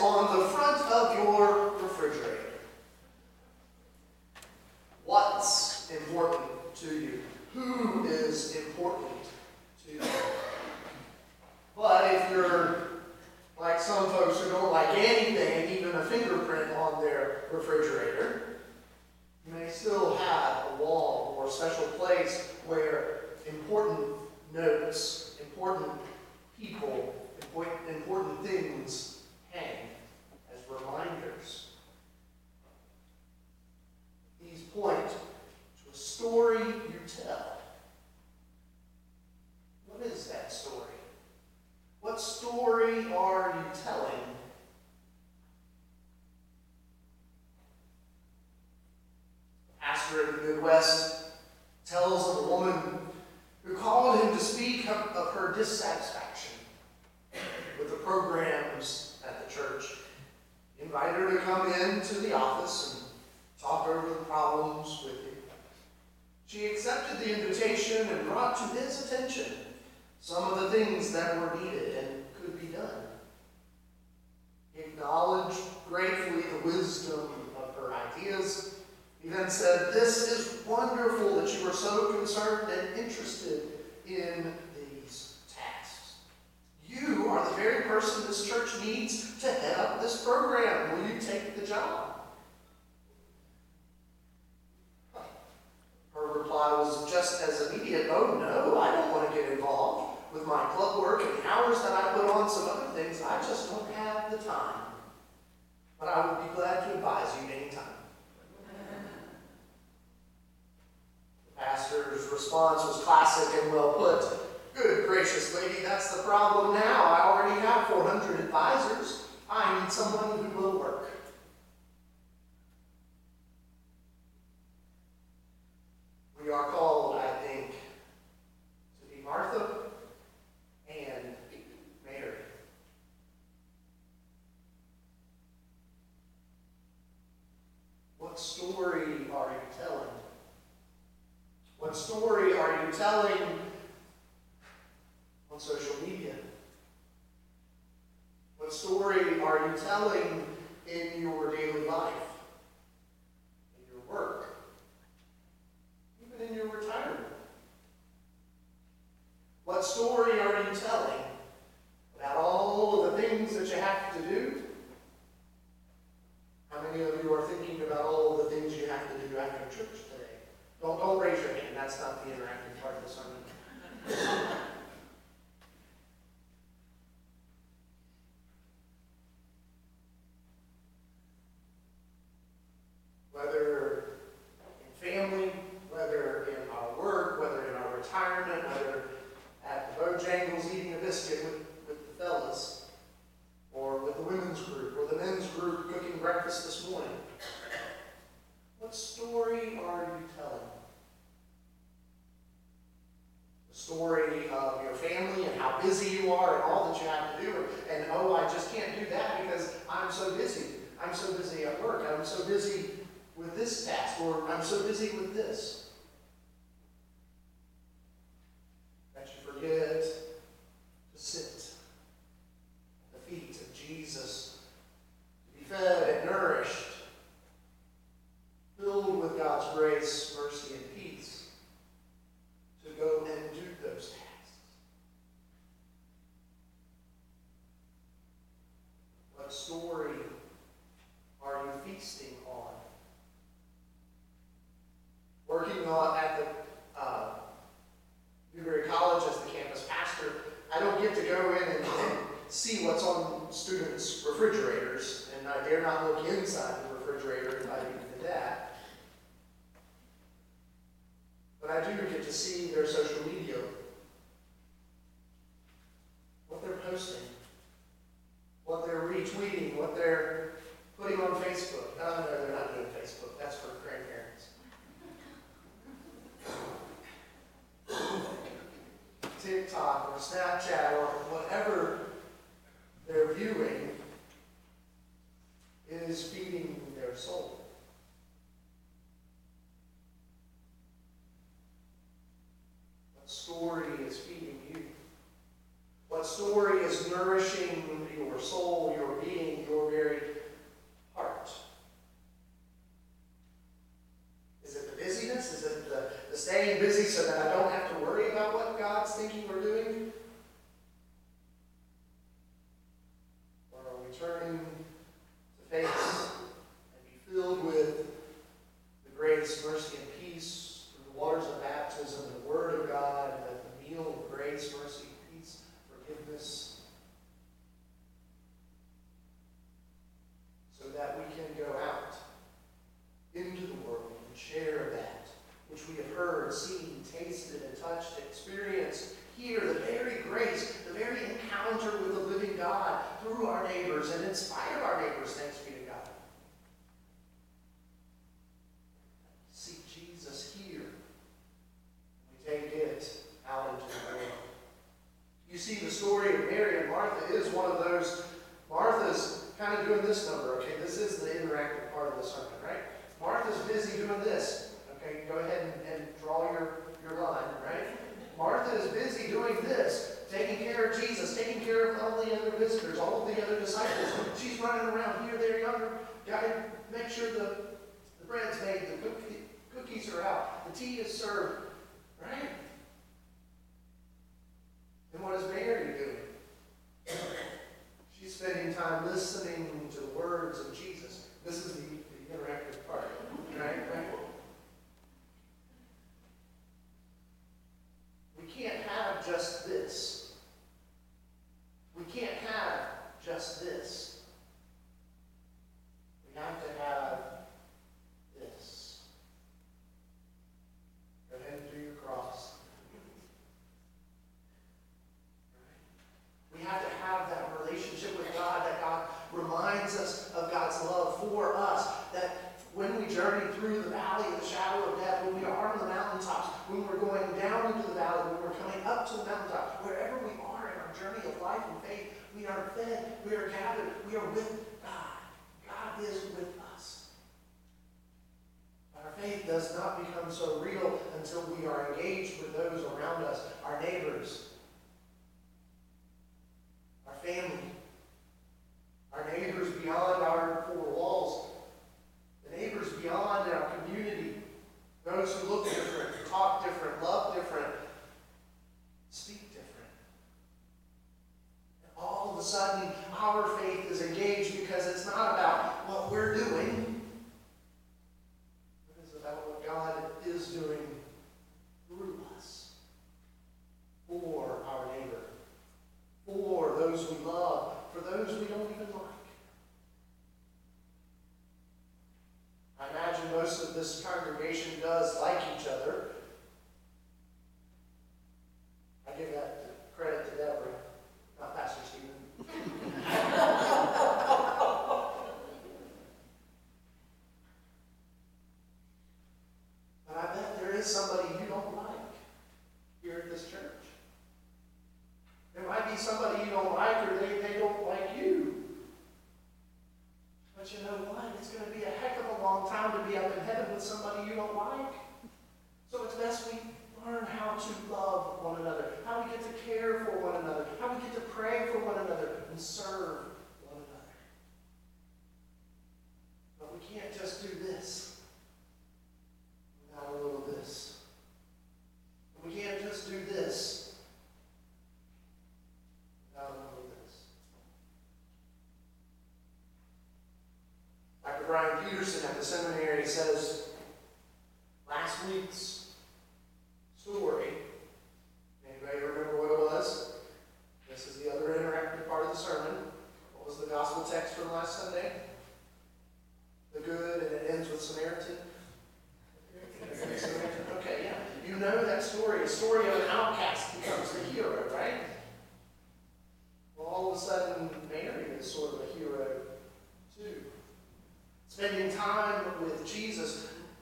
on the front of your refrigerator? What's important to you? Who is important to you? But if you're like some folks who don't like anything, even a fingerprint on their refrigerator, you may still have a wall or a special place where important notes, important people, obras interested in these tasks. You are the very person this church needs to head up this program. Will you take the job? Her reply was just as immediate Oh, no, I don't want to get involved with my club work and the hours that I put on some other things. I just don't have the time. But I would be glad to advise you anytime. Pastor's response was classic and well put. Good gracious lady, that's the problem now. I already have 400 advisors. I need someone who will work. We are called, I think, to be Martha and Mary. What story are you telling? What story are you telling on social media? What story are you telling in your daily life? In your work? Even in your retirement? What story are you telling about all of the things that you have to do? How many of you are thinking about all of the things you have to do after church today? Don't, don't raise your hand. That's not the interactive part of the sermon. Whether in family, whether in our work, whether in our retirement, whether at the Bojangles eating a biscuit with, with the fellas, or with the women's group, or the men's group cooking breakfast this morning. What story are you telling? The story of your family and how busy you are and all that you have to do, and oh, I just can't do that because I'm so busy. I'm so busy at work. I'm so busy with this task, or I'm so busy with this. That you forget to sit at the feet of Jesus, to be fed and nourished, filled with God's grace, mercy, and peace, to go and do those tasks. What story are you feasting on? Working on at the uh, Newberry College as the campus pastor, I don't get to go in and, and see what's on students' refrigerators, and I dare not look inside the refrigerator if I even did that. But I do get to see their social media, what they're posting, what they're retweeting, what they're putting on Facebook. Oh, no, they're not doing Facebook. That's for grandparents. TikTok or Snapchat or whatever they're viewing sermon, right? Martha's busy doing this. Okay, go ahead and, and draw your, your line, right? Martha is busy doing this, taking care of Jesus, taking care of all the other visitors, all of the other disciples. She's running around here, there, yonder. Gotta make sure the, the bread's made, the cookie, cookies are out, the tea is served, right? And what is Mary doing? She's spending time listening to the words of Jesus. This is the interactive part. Right? right? we are gathered, we are with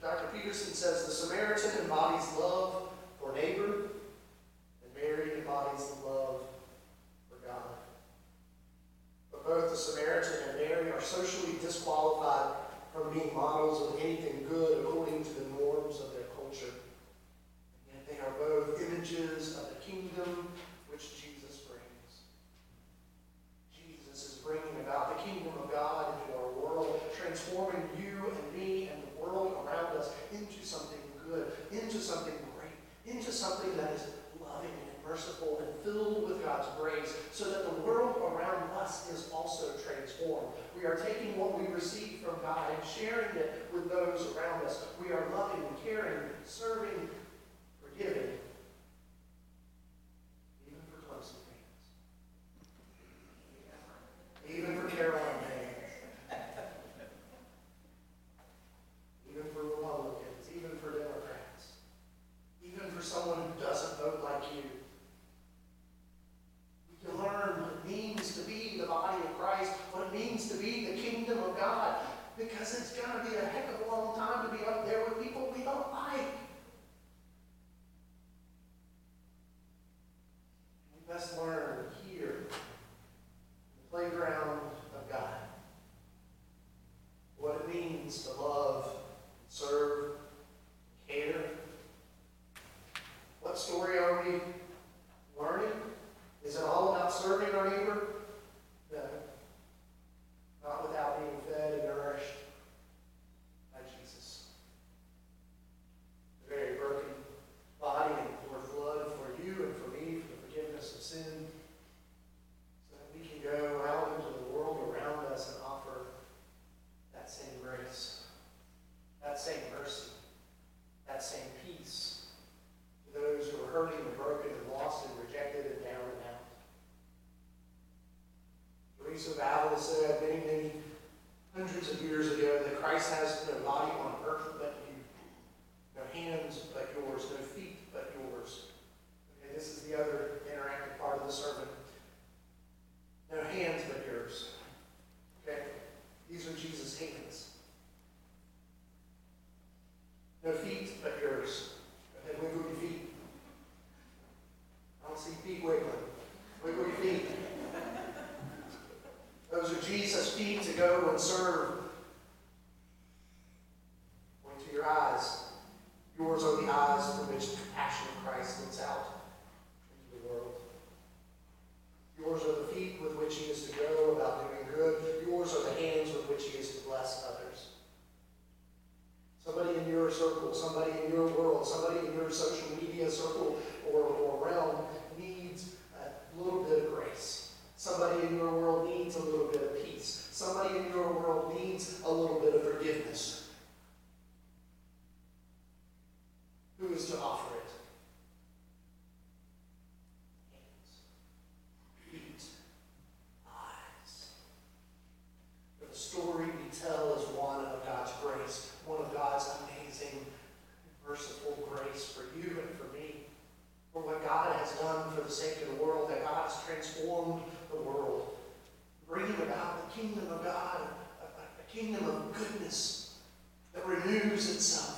Dr. Peterson says the Samaritan embodies love for neighbor, and Mary embodies love for God. But both the Samaritan and Mary are socially disqualified from being models of anything good according to the norms of their culture. And yet they are both images of the kingdom into something that is loving and merciful and filled with God's grace so that the world around us is also transformed. We are taking what we receive from God and sharing it with those around us. We are loving, caring, serving, forgiving, Christ has no body on earth but you, no hands but yours, no feet but yours. Okay, this is the other interactive part of the sermon. No hands but yours. Okay? These are Jesus' hands. No feet but yours. Go ahead, wiggle your feet. I don't see feet wiggling. Wiggle your feet. Those are Jesus' feet to go and serve transformed the world, bringing about the kingdom of God, a, a kingdom of goodness that renews itself.